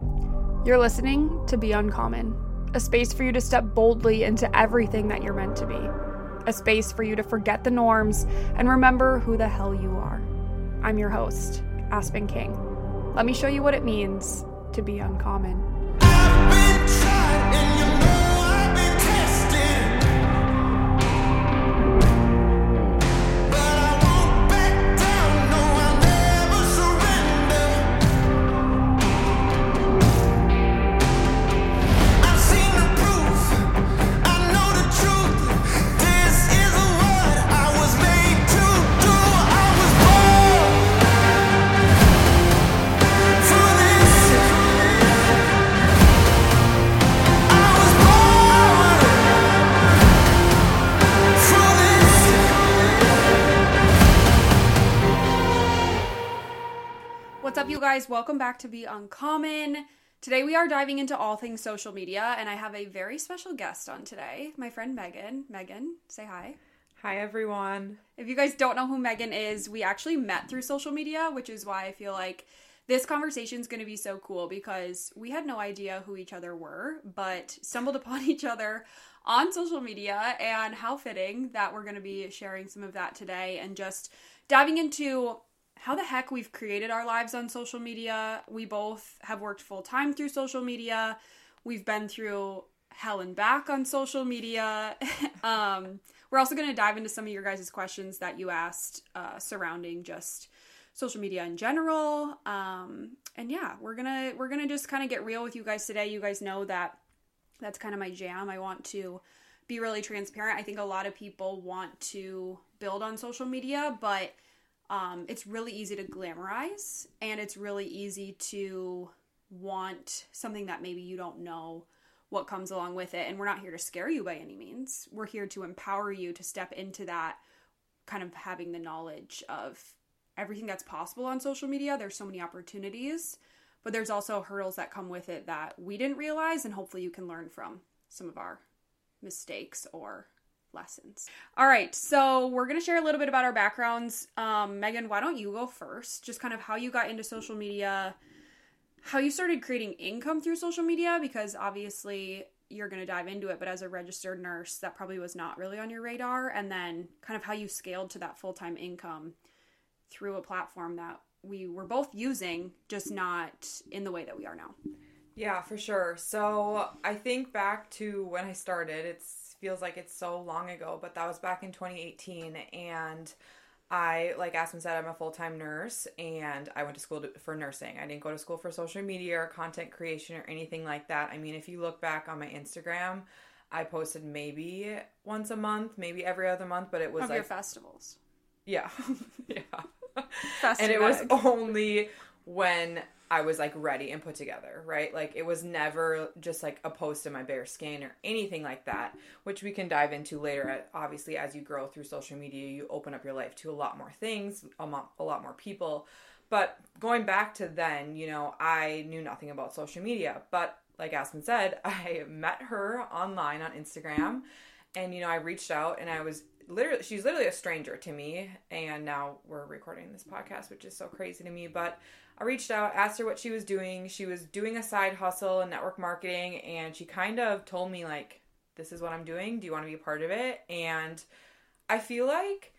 You're listening to Be Uncommon, a space for you to step boldly into everything that you're meant to be, a space for you to forget the norms and remember who the hell you are. I'm your host, Aspen King. Let me show you what it means to be uncommon. Guys? Welcome back to Be Uncommon. Today we are diving into all things social media, and I have a very special guest on today, my friend Megan. Megan, say hi. Hi, everyone. If you guys don't know who Megan is, we actually met through social media, which is why I feel like this conversation is going to be so cool because we had no idea who each other were, but stumbled upon each other on social media, and how fitting that we're going to be sharing some of that today and just diving into how the heck we've created our lives on social media. We both have worked full time through social media. We've been through hell and back on social media. um, we're also going to dive into some of your guys' questions that you asked uh, surrounding just social media in general. Um, and yeah, we're gonna we're gonna just kind of get real with you guys today. You guys know that that's kind of my jam. I want to be really transparent. I think a lot of people want to build on social media, but um, it's really easy to glamorize and it's really easy to want something that maybe you don't know what comes along with it. And we're not here to scare you by any means. We're here to empower you to step into that kind of having the knowledge of everything that's possible on social media. There's so many opportunities, but there's also hurdles that come with it that we didn't realize, and hopefully you can learn from some of our mistakes or lessons. All right, so we're gonna share a little bit about our backgrounds. Um, Megan, why don't you go first? Just kind of how you got into social media, how you started creating income through social media, because obviously you're gonna dive into it, but as a registered nurse, that probably was not really on your radar, and then kind of how you scaled to that full time income through a platform that we were both using, just not in the way that we are now. Yeah, for sure. So I think back to when I started, it's feels like it's so long ago, but that was back in 2018 and I, like Aspen said, I'm a full time nurse and I went to school to, for nursing. I didn't go to school for social media or content creation or anything like that. I mean, if you look back on my Instagram, I posted maybe once a month, maybe every other month, but it was of like your festivals. Yeah. yeah. And it was only when I was like ready and put together, right? Like it was never just like a post in my bare skin or anything like that, which we can dive into later. Uh, obviously, as you grow through social media, you open up your life to a lot more things, a lot more people. But going back to then, you know, I knew nothing about social media. But like Aspen said, I met her online on Instagram and, you know, I reached out and I was literally, she's literally a stranger to me. And now we're recording this podcast, which is so crazy to me. But I reached out, asked her what she was doing. She was doing a side hustle in network marketing and she kind of told me, like, this is what I'm doing. Do you want to be a part of it? And I feel like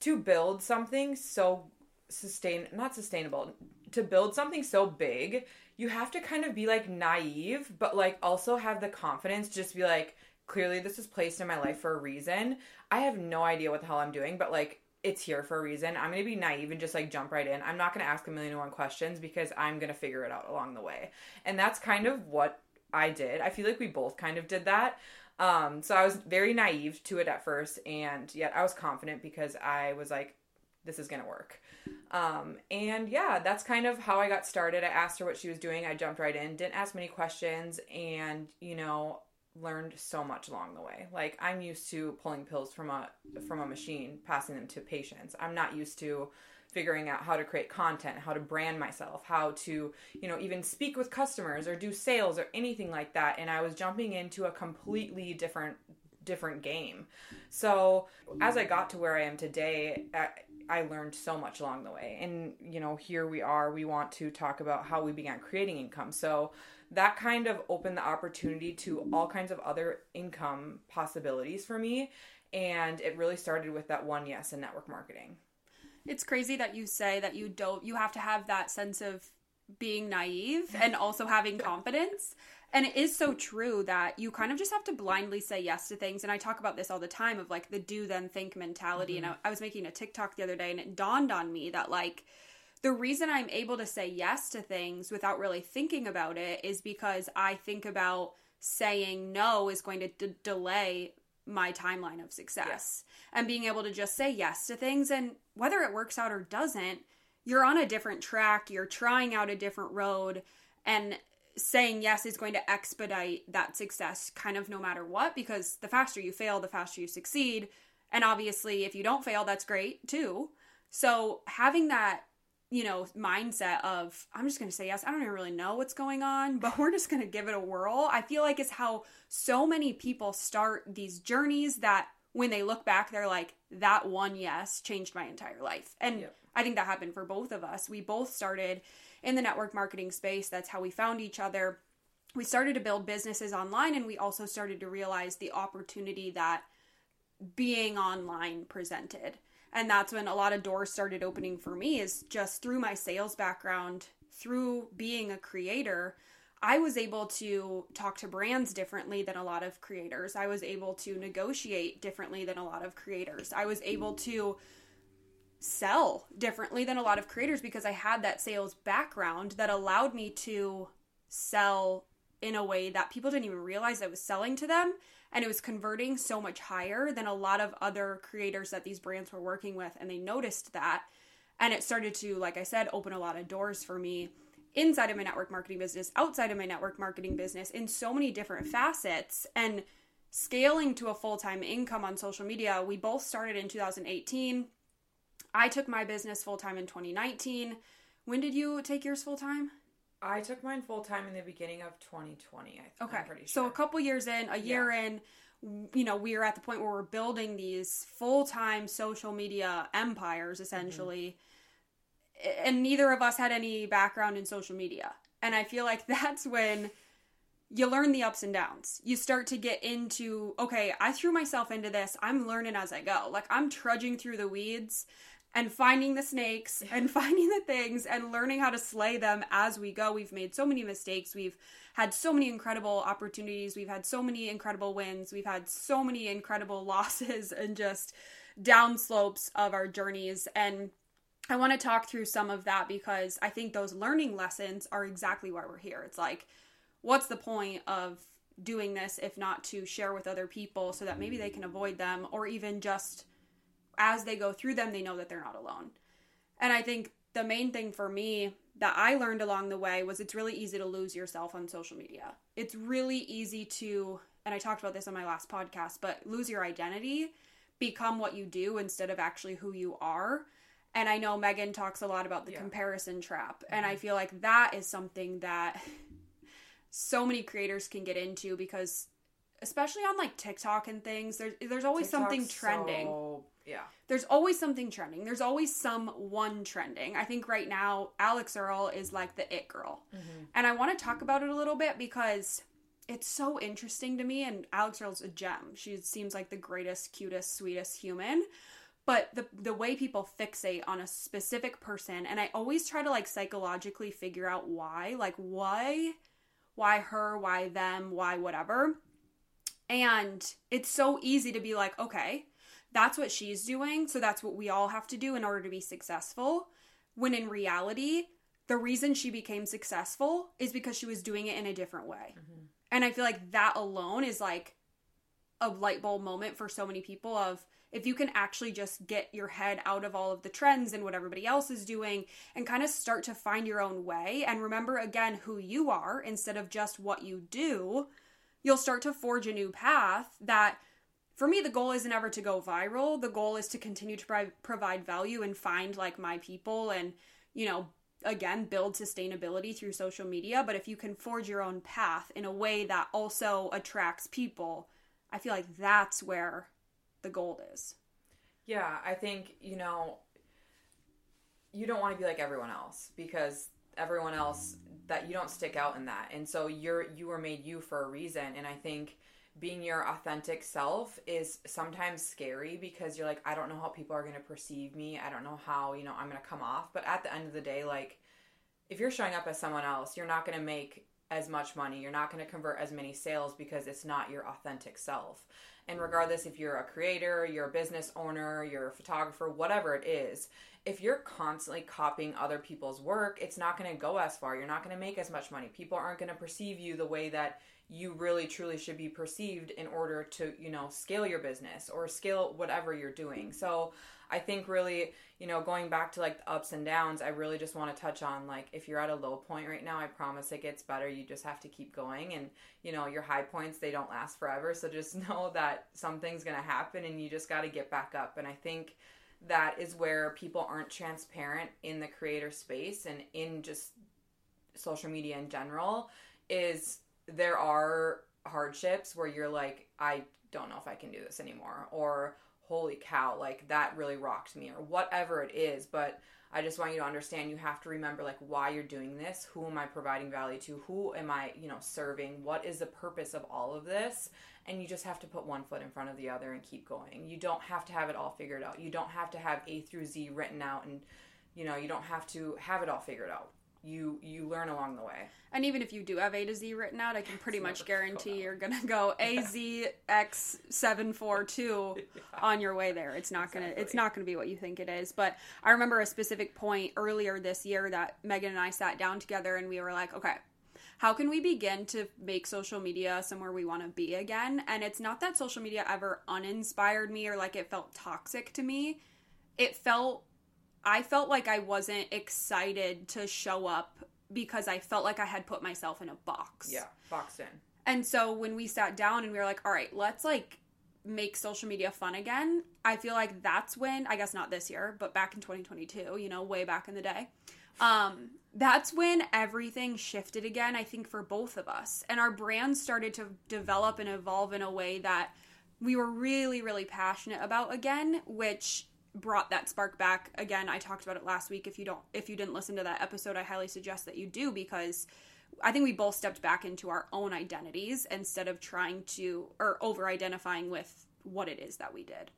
to build something so sustain not sustainable to build something so big you have to kind of be like naive but like also have the confidence just be like clearly this is placed in my life for a reason i have no idea what the hell i'm doing but like it's here for a reason i'm gonna be naive and just like jump right in i'm not gonna ask a million and one questions because i'm gonna figure it out along the way and that's kind of what i did i feel like we both kind of did that um, so I was very naive to it at first, and yet I was confident because I was like, this is gonna work. Um, and yeah, that's kind of how I got started. I asked her what she was doing. I jumped right in, didn't ask many questions, and you know, learned so much along the way. Like I'm used to pulling pills from a from a machine, passing them to patients. I'm not used to figuring out how to create content, how to brand myself, how to, you know, even speak with customers or do sales or anything like that. And I was jumping into a completely different different game. So, as I got to where I am today, I, learned so much along the way. And, you know, here we are. We want to talk about how we began creating income. So, that kind of opened the opportunity to all kinds of other income possibilities for me. And it really started with that one yes in network marketing. It's crazy that you say that you don't you have to have that sense of being naive and also having confidence. And it is so true that you kind of just have to blindly say yes to things. And I talk about this all the time of like the do then think mentality. Mm-hmm. And I, I was making a TikTok the other day and it dawned on me that like the reason I'm able to say yes to things without really thinking about it is because I think about saying no is going to d- delay my timeline of success. And being able to just say yes to things and whether it works out or doesn't you're on a different track you're trying out a different road and saying yes is going to expedite that success kind of no matter what because the faster you fail the faster you succeed. And obviously if you don't fail that's great too. So having that you know, mindset of I'm just going to say yes. I don't even really know what's going on, but we're just going to give it a whirl. I feel like it's how so many people start these journeys that when they look back, they're like, that one yes changed my entire life. And yep. I think that happened for both of us. We both started in the network marketing space. That's how we found each other. We started to build businesses online, and we also started to realize the opportunity that being online presented and that's when a lot of doors started opening for me is just through my sales background through being a creator I was able to talk to brands differently than a lot of creators. I was able to negotiate differently than a lot of creators. I was able to sell differently than a lot of creators because I had that sales background that allowed me to sell in a way that people didn't even realize I was selling to them and it was converting so much higher than a lot of other creators that these brands were working with and they noticed that. And it started to like i said open a lot of doors for me inside of my network marketing business outside of my network marketing business in so many different facets. And scaling to a full-time income on social media we both started in 2018 i took my business full-time in 2019 when did you take yours full-time I took mine full time in the beginning of 2020. I okay. Sure. So a couple years in, a year yeah. in, you know, we are at the point where we're building these full time social media empires essentially. Mm-hmm. And neither of us had any background in social media. And I feel like that's when you learn the ups and downs. You start to get into, okay, I threw myself into this. I'm learning as I go. Like I'm trudging through the weeds and finding the snakes and finding the things and learning how to slay them as we go. We've made so many mistakes. We've had so many incredible opportunities. We've had so many incredible wins. We've had so many incredible losses and just downslopes of our journeys. And I want to talk through some of that because I think those learning lessons are exactly why we're here. It's like, what's the point of doing this if not to share with other people so that maybe they can avoid them or even just as they go through them, they know that they're not alone. And I think the main thing for me that I learned along the way was it's really easy to lose yourself on social media. It's really easy to, and I talked about this on my last podcast, but lose your identity, become what you do instead of actually who you are. And I know Megan talks a lot about the Yeah. comparison trap. And I mm-hmm. feel like that is something that so many creators can get into because especially on like TikTok and things, there's there's always something trending. so- yeah. There's always something trending. There's always some one trending. I think right now Alix Earle is like the it girl. Mm-hmm. And I want to talk about it a little bit because it's so interesting to me and Alix Earle's a gem. She seems like the greatest, cutest, sweetest human. But the the way people fixate on a specific person and I always try to like psychologically figure out why, like why why her, why them, why whatever. And it's so easy to be like, okay, that's what she's doing, so that's what we all have to do in order to be successful. When in reality, the reason she became successful is because she was doing it in a different way. Mm-hmm. And I feel like that alone is like a light bulb moment for so many people of if you can actually just get your head out of all of the trends and what everybody else is doing and kind of start to find your own way and remember again who you are instead of just what you do, you'll start to forge a new path that for me the goal isn't ever to go viral. The goal is to continue to pri- provide value and find like my people and you know again build sustainability through social media. But if you can forge your own path in a way that also attracts people i feel like that's where the gold is. Yeah, I think, you know, you don't want to be like everyone else because everyone else that you don't stick out in that. And so you're you were made you for a reason and I think being your authentic self is sometimes scary because you're like I don't know how people are going to perceive me. I don't know how, you know, I'm going to come off, but at the end of the day like if you're showing up as someone else, you're not going to make as much money. You're not going to convert as many sales because it's not your authentic self. And regardless if you're a creator, you're a business owner, you're a photographer, whatever it is, if you're constantly copying other people's work, it's not going to go as far. You're not going to make as much money. People aren't going to perceive you the way that you really truly should be perceived in order to, you know, scale your business or scale whatever you're doing. So, I think really, you know, going back to like the ups and downs, I really just want to touch on like if you're at a low point right now, I promise it gets better. You just have to keep going and, you know, your high points, they don't last forever. So just know that something's going to happen and you just got to get back up. And I think that is where people aren't transparent in the creator space and in just social media in general is there are hardships where you're like I don't know if I can do this anymore or holy cow like that really rocked me or whatever it is but I just want you to understand you have to remember like why you're doing this who am I providing value to who am I you know serving what is the purpose of all of this and you just have to put one foot in front of the other and keep going. You don't have to have it all figured out. You don't have to have A through Z written out and you know you don't have to have it all figured out you you learn along the way. And even if you do have a to z written out i can pretty It's much never gonna go guarantee you're gonna go azx742 on your way there. It's not gonna it's not gonna be what you think it is. But i remember a specific point earlier this year that megan and i sat down together and we were like okay how can we begin to make social media somewhere we want to be again? And it's not that social media ever uninspired me or like it felt toxic to me. It felt i felt like i wasn't excited to show up because i felt like i had put myself in a box yeah boxed in and so when we sat down and we were like, all right, let's like make social media fun again, I feel like that's when, I guess not this year, but back in 2022, you know, way back in the day, um, that's when everything shifted again, I think, for both of us. And our brand started to develop and evolve in a way that we were really, really passionate about again, which brought that spark back again i talked about it last week if you don't if you didn't listen to that episode i highly suggest that you do because I think we both stepped back into our own identities instead of trying to or over identifying with what it is that we did.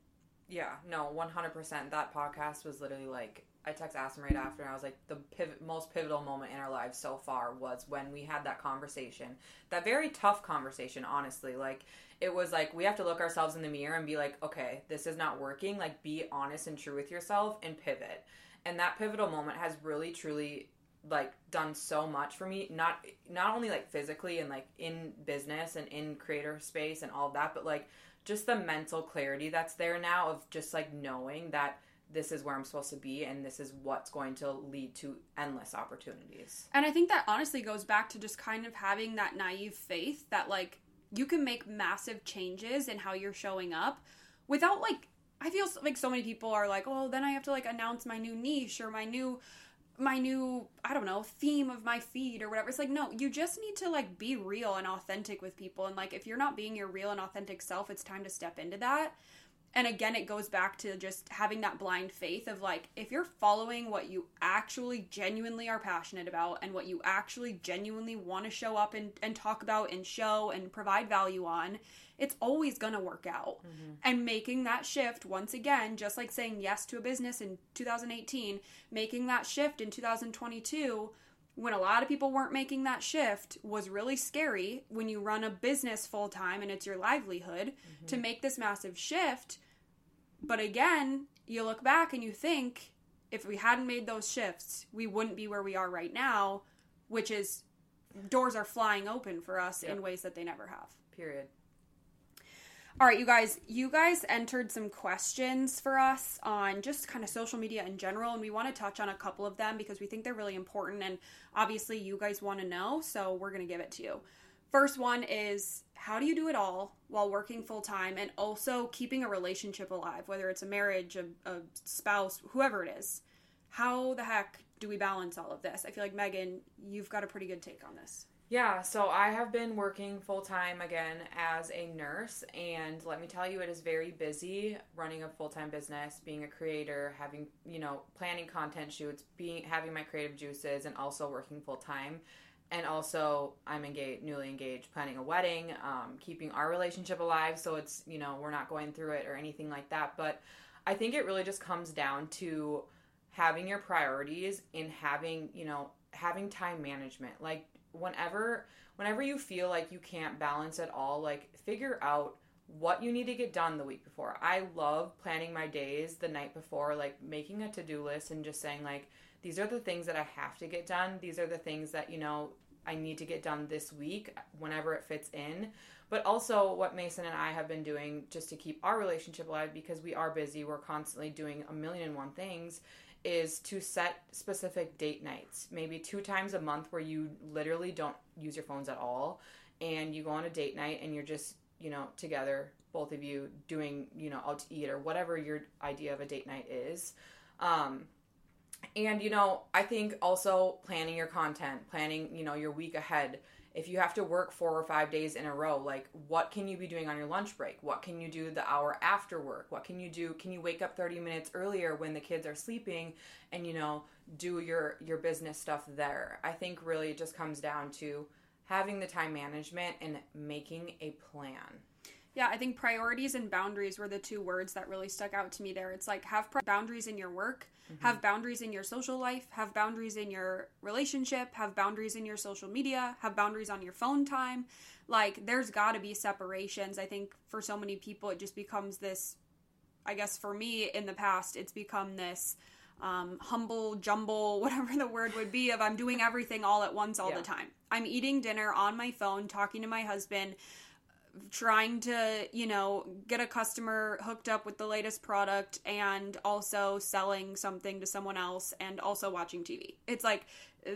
Yeah, no, one hundred percent. That podcast was literally like I text Aspen right after, and I was like, the pivot, most pivotal moment in our lives so far was when we had that conversation, that very tough conversation. Honestly, like it was like we have to look ourselves in the mirror and be like, okay, this is not working. Like, be honest and true with yourself and pivot. And that pivotal moment has really, truly like done so much for me not not only like physically and like in business and in creator space and all that but like just the mental clarity that's there now of just like knowing that this is where I'm supposed to be and this is what's going to lead to endless opportunities. And I think that honestly goes back to just kind of having that naive faith that like you can make massive changes in how you're showing up without like I feel like so many people are like, oh, then I have to like announce my new niche or my new my new i don't know theme of my feed or whatever. It's like no you just need to like be real and authentic with people. And like if you're not being your real and authentic self it's time to step into that and again it goes back to just having that blind faith of like if you're following what you actually genuinely are passionate about and what you actually genuinely want to show up and, and talk about and show and provide value on it's always going to work out. Mm-hmm. And making that shift once again, just like saying yes to a business in 2018, making that shift in 2022 when a lot of people weren't making that shift was really scary when you run a business full time and it's your livelihood mm-hmm. to make this massive shift. But again, you look back and you think if we hadn't made those shifts, we wouldn't be where we are right now, which is doors are flying open for us yep. in ways that they never have. Period. All right, you guys, you guys entered some questions for us on just kind of social media in general, and we want to touch on a couple of them because we think they're really important. And obviously, you guys want to know, so we're going to give it to you. First one is how do you do it all while working full time and also keeping a relationship alive, whether it's a marriage, a, a spouse, whoever it is? How the heck do we balance all of this? I feel like Megan, you've got a pretty good take on this. Yeah, so I have been working full time again as a nurse, and let me tell you, it is very busy running a full time business, being a creator, having you know planning content shoots, being having my creative juices, and also working full time. And also, I'm engaged, newly engaged, planning a wedding, um, keeping our relationship alive. So it's you know we're not going through it or anything like that. But I think it really just comes down to having your priorities and having you know having time management. Like whenever whenever you feel like you can't balance at all, like figure out what you need to get done the week before. I love planning my days the night before, like making a to-do list and just saying like these are the things that I have to get done. These are the things that, you know, I need to get done this week whenever it fits in. But also what Mason and I have been doing just to keep our relationship alive because we are busy, we're constantly doing a million and one things is to set specific date nights, maybe two times a month where you literally don't use your phones at all and you go on a date night and you're just, you know, together, both of you doing, you know, out to eat or whatever your idea of a date night is. Um, and you know, I think also planning your content, planning, you know, your week ahead if you have to work four or five days in a row, like what can you be doing on your lunch break? What can you do the hour after work? What can you do? Can you wake up 30 minutes earlier when the kids are sleeping and you know, do your your business stuff there? I think really it just comes down to having the time management and making a plan. Yeah, I think priorities and boundaries were the two words that really stuck out to me there. It's like have boundaries in your work, mm-hmm. have boundaries in your social life, have boundaries in your relationship, have boundaries in your social media, have boundaries on your phone time. Like there's got to be separations. I think for so many people it just becomes this I guess for me in the past it's become this um, humble jumble, whatever the word would be, of I'm doing everything all at once all yeah. the time. I'm eating dinner on my phone, talking to my husband, trying to, you know, get a customer hooked up with the latest product and also selling something to someone else and also watching TV. It's like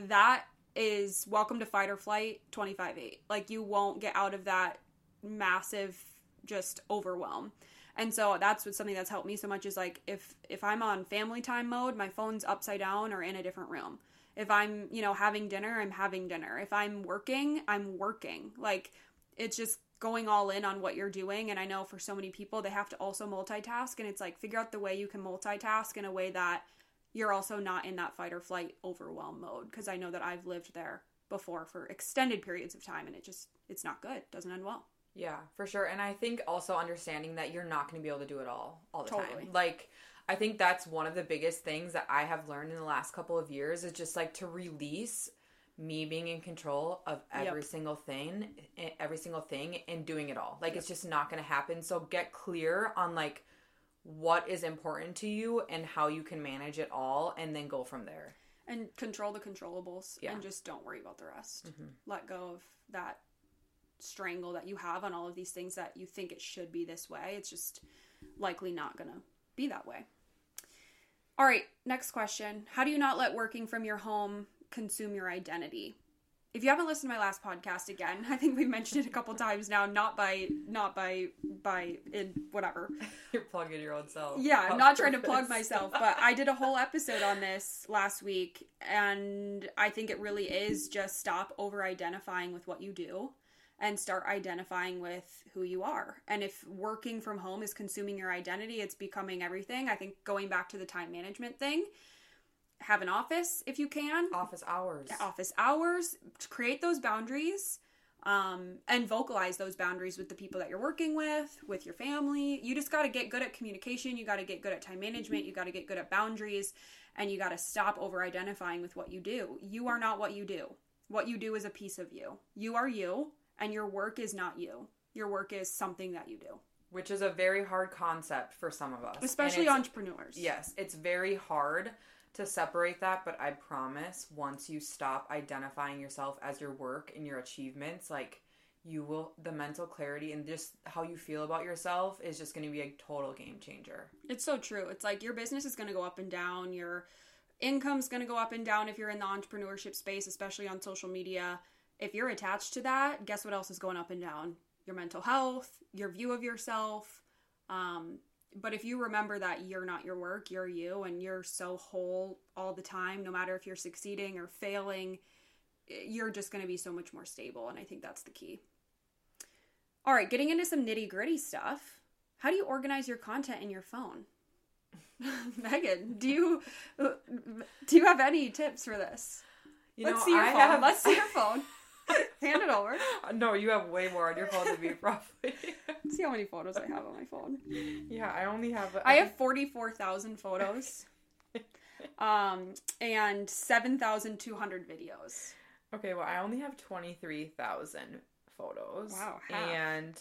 that is welcome to fight or flight 25-8. Like you won't get out of that massive just overwhelm. And so that's what something that's helped me so much is like if if I'm on family time mode, my phone's upside down or in a different room. If I'm, you know, having dinner, I'm having dinner. If I'm working, I'm working. Like it's just going all in on what you're doing. And I know for so many people, they have to also multitask. And it's like figure out the way you can multitask in a way that you're also not in that fight or flight overwhelm mode. Because I know that I've lived there before for extended periods of time and it just, it's not good. It doesn't end well. Yeah, for sure. And I think also understanding that you're not going to be able to do it all all the totally. time. Like I think that's one of the biggest things that I have learned in the last couple of years is just like to release me being in control of every yep. single thing every single thing and doing it all like yep. it's just not going to happen so get clear on like what is important to you and how you can manage it all and then go from there and control the controllables yeah. and just don't worry about the rest mm-hmm. let go of that strangle that you have on all of these things that you think it should be this way it's just likely not going to be that way all right next question how do you not let working from your home consume your identity. if you haven't listened to my last podcast again, I think we've mentioned it a couple times now, not by not by by in whatever. You're plugging your own self. Yeah, I'm not trying to oh, plug myself, but I did a whole episode on this last week and I think it really is just stop over identifying with what you do and start identifying with who you are. And if working from home is consuming your identity, it's becoming everything. I think going back to the time management thing, have an office if you can. Office hours. office hours to create those boundaries um, and vocalize those boundaries with the people that you're working with with your family. You just got to get good at communication you got to get good at time management you got to get good at boundaries and you got to stop over identifying with what you do. You are not what you do. What you do is a piece of you. You are you and your work is not you. Your work is something that you do. Which is a very hard concept for some of us. Especially entrepreneurs. Yes, it's very hard to separate that, but I promise once you stop identifying yourself as your work and your achievements, like you will the mental clarity and just how you feel about yourself is just going to be a total game changer. It's so true. It's like your business is going to go up and down. Your income's going to go up and down if you're in the entrepreneurship space, especially on social media. If you're attached to that, guess what else is going up and down? Your mental health, your view of yourself. Um, but if you remember that you're not your work, you're you, and you're so whole all the time, no matter if you're succeeding or failing, eh, you're just going to be so much more stable. And I think that's the key. All right, getting into some nitty gritty stuff. How do you organize your content in your phone? Megan, do you uh, do you have any tips for this? You Let's know, see your I phone. have Let's see your phone. Hand it over. No, you have way more on your phone than me, probably. See how many photos I have on my phone. yeah, I only have. I have forty four thousand photos, um, and seven thousand two hundred videos. Okay, well, I only have 23,000 photos. Wow, half. And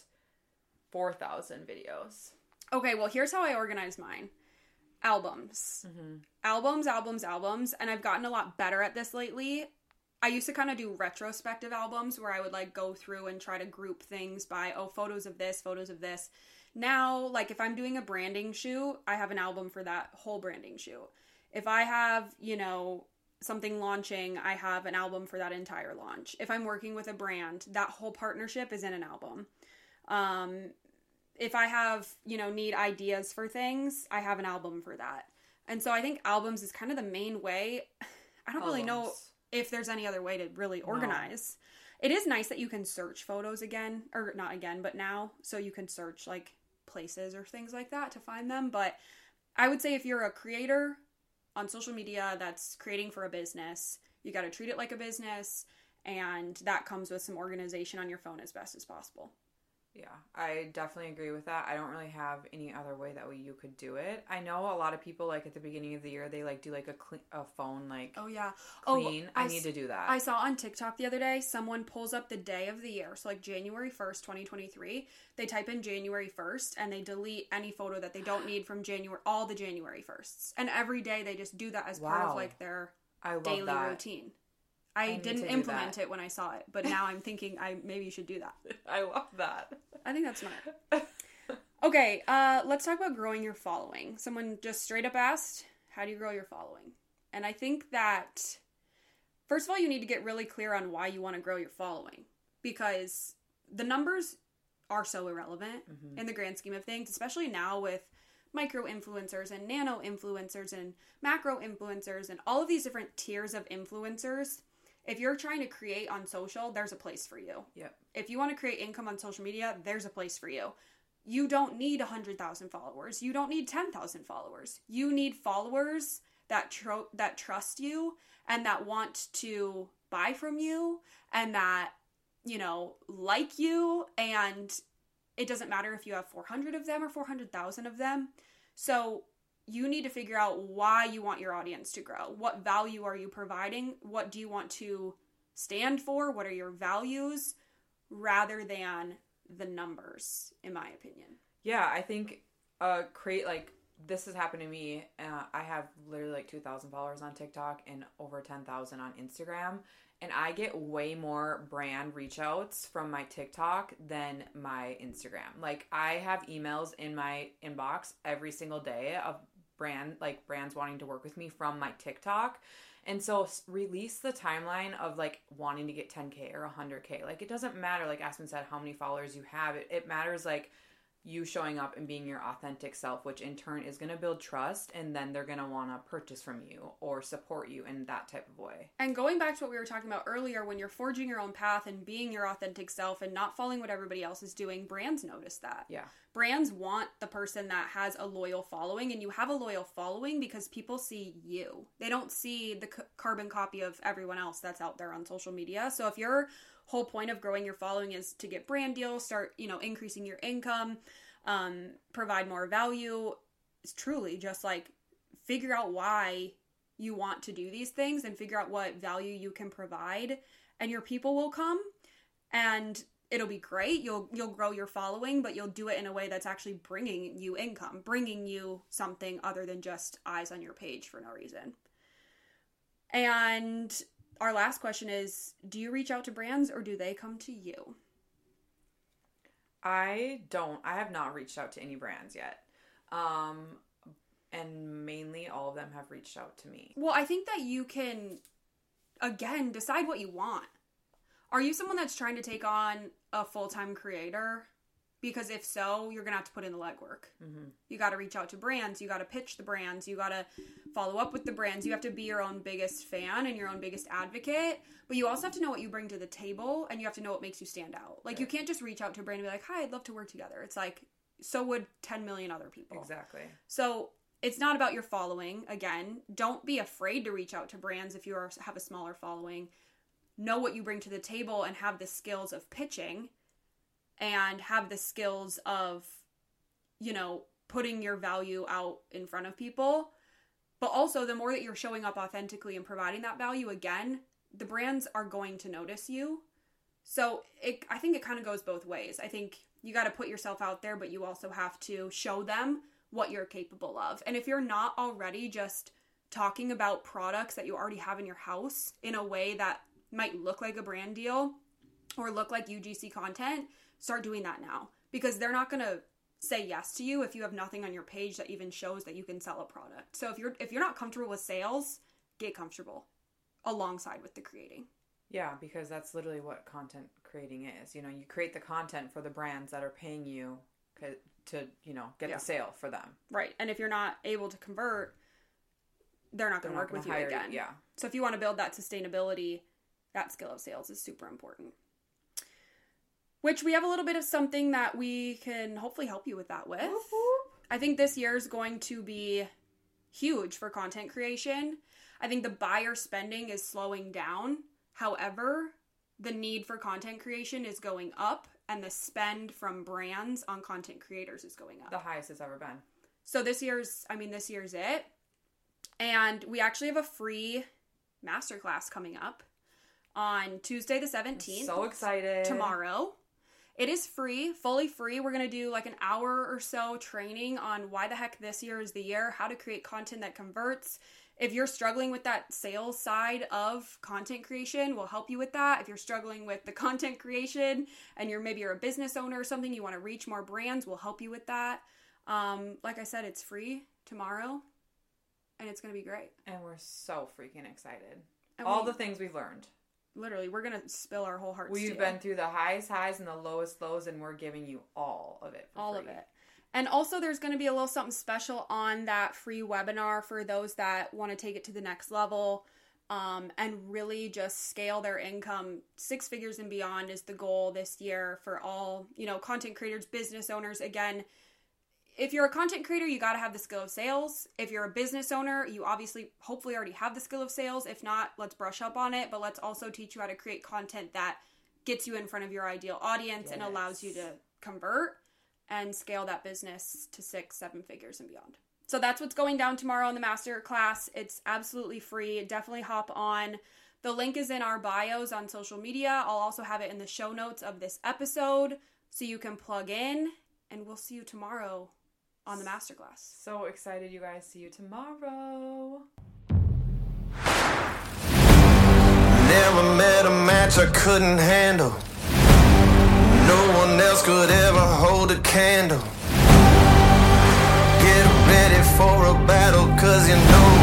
4,000 videos. Okay, well, here's how I organize mine albums. Albums, albums, albums. And I've gotten a lot better at this lately. I used to kind of do retrospective albums where I would like go through and try to group things by, oh, photos of this, photos of this. Now, like if I'm doing a branding shoot, I have an album for that whole branding shoot. If I have, you know, something launching, I have an album for that entire launch. If I'm working with a brand, that whole partnership is in an album. Um, if I have, you know, need ideas for things, I have an album for that. And so I think albums is kind of the main way. I don't really know Albums. If there's any other way to really organize. It is nice that you can search photos again, or not again, but now, so you can search like places or things like that to find them. But I would say if you're a creator on social media that's creating for a business, you got to treat it like a business, and that comes with some organization on your phone as best as possible. Yeah, I definitely agree with that. I don't really have any other way that way you could do it. I know a lot of people like at the beginning of the year they like do like a clean a phone like Oh yeah. Oh, clean. I, I need s- to do that. I saw on TikTok the other day someone pulls up the day of the year, so like January 1st, 2023. They type in January 1st and they delete any photo that they don't need from January all the January firsts, And every day they just do that as part of like their I love daily that. routine. I, need didn't implement it when I saw it, but now I'm thinking I maybe you should do that. I love that. I think that's smart. Okay, uh, let's talk about growing your following. Someone just straight up asked, How do you grow your following? And I think that, first of all, you need to get really clear on why you want to grow your following because the numbers are so irrelevant in the grand scheme of things, especially now with micro influencers and nano influencers and macro influencers and all of these different tiers of influencers. If you're trying to create on social, there's a place for you Yep. if you want to create income on social media, there's a place for you. You don't need 100,000 followers. You don't need 10,000 followers. You need followers that tro- that trust you and that want to buy from you and that you know like you and it doesn't matter if you have 400 of them or 400,000 of them. So you need to figure out why you want your audience to grow. What value are you providing? What do you want to stand for? What are your values? rather than the numbers, in my opinion. Yeah, I think uh create like this has happened to me. Uh, I have literally like 2,000 followers on TikTok and over 10,000 on Instagram. And I get way more brand reach outs from my TikTok than my Instagram. Like, I have emails in my inbox every single day of brand, like brands wanting to work with me from my TikTok. And so release the timeline of like wanting to get 10K or 100K. Like it doesn't matter, like Aspen said, how many followers you have. It, it matters like you showing up and being your authentic self, which in turn is going to build trust. And then they're going to want to purchase from you or support you in that type of way. And going back to what we were talking about earlier, when you're forging your own path and being your authentic self and not following what everybody else is doing, brands notice that. Yeah. Brands want the person that has a loyal following, and you have a loyal following because people see you. They don't see the c- carbon copy of everyone else that's out there on social media. So if your whole point of growing your following is to get brand deals, start, you know, increasing your income, um, provide more value, it's truly just like figure out why you want to do these things and figure out what value you can provide and your people will come and it'll be great. You'll you'll grow your following but you'll do it in a way that's actually bringing you income bringing you something other than just eyes on your page for no reason. And our last question is do you reach out to brands or do they come to you I don't. I have not reached out to any brands yet. Um, and mainly all of them have reached out to me. Well, I think that you can, again, decide what you want. Are you someone that's trying to take on a full time creator? Because if so, you're to have to put in the legwork. Mm-hmm. You got to reach out to brands. You got to pitch the brands. You got to follow up with the brands. You have to be your own biggest fan and your own biggest advocate. But you also have to know what you bring to the table and you have to know what makes you stand out. Like, you can't just reach out to a brand and be like, hi, I'd love to work together. It's like, so would 10 million other people. Exactly. So it's not about your following. Again, don't be afraid to reach out to brands if you are, have a smaller following. Know what you bring to the table and have the skills of pitching and have the skills of, you know, putting your value out in front of people. But also, the more that you're showing up authentically and providing that value, again, the brands are going to notice you. So it, I think it kind of goes both ways. I think you got to put yourself out there, but you also have to show them what you're capable of. And if you're not already just talking about products that you already have in your house in a way that might look like a brand deal or look like UGC content, start doing that now because they're not going to say yes to you if you have nothing on your page that even shows that you can sell a product. So if you're if you're not comfortable with sales, get comfortable alongside with the creating. Yeah, because that's literally what content creating is. You know, you create the content for the brands that are paying you to, you know, get Yeah. the sale for them. Right. And if you're not able to convert, they're not going to work with you hire you, again. yeah. So if you want to build that sustainability, that skill of sales is super important. Which we have a little bit of something that we can hopefully help you with that with. I think this year is going to be huge for content creation. I think the buyer spending is slowing down. However, the need for content creation is going up and the spend from brands on content creators is going up. The highest it's ever been. So this year's, I mean, this year's it. And we actually have a free masterclass coming up on Tuesday the 17th. So excited. Tomorrow. It is free, fully free. We're going to do like an hour or so training on why the heck this year is the year, how to create content that converts. If you're struggling with that sales side of content creation, we'll help you with that. If you're struggling with the content creation and you're maybe you're a business owner or something, you want to reach more brands, we'll help you with that. Um, like I said, it's free tomorrow and it's going to be great. And we're so freaking excited. And All we- the things we've learned. Literally, we're going to spill our whole hearts We've you. been through the highest highs and the lowest lows, and we're giving you all of it. for all of it. And also, there's going to be a little something special on that free webinar for those that want to take it to the next level um, and really just scale their income. Six figures and beyond is the goal this year for all, you know, content creators, business owners. Again, if you're a content creator, you got to have the skill of sales. If you're a business owner, you obviously, hopefully, already have the skill of sales. If not, let's brush up on it. But let's also teach you how to create content that gets you in front of your ideal audience and allows you to convert and scale that business to six, seven figures and beyond. So that's what's going down tomorrow in the master class. It's absolutely free. Definitely hop on. The link is in our bios on social media. I'll also have it in the show notes of this episode so you can plug in. And we'll see you tomorrow on the masterclass. So excited, you guys. See you tomorrow. Never met a match I couldn't handle. No one else could ever hold a candle. Get ready for a battle, cause you know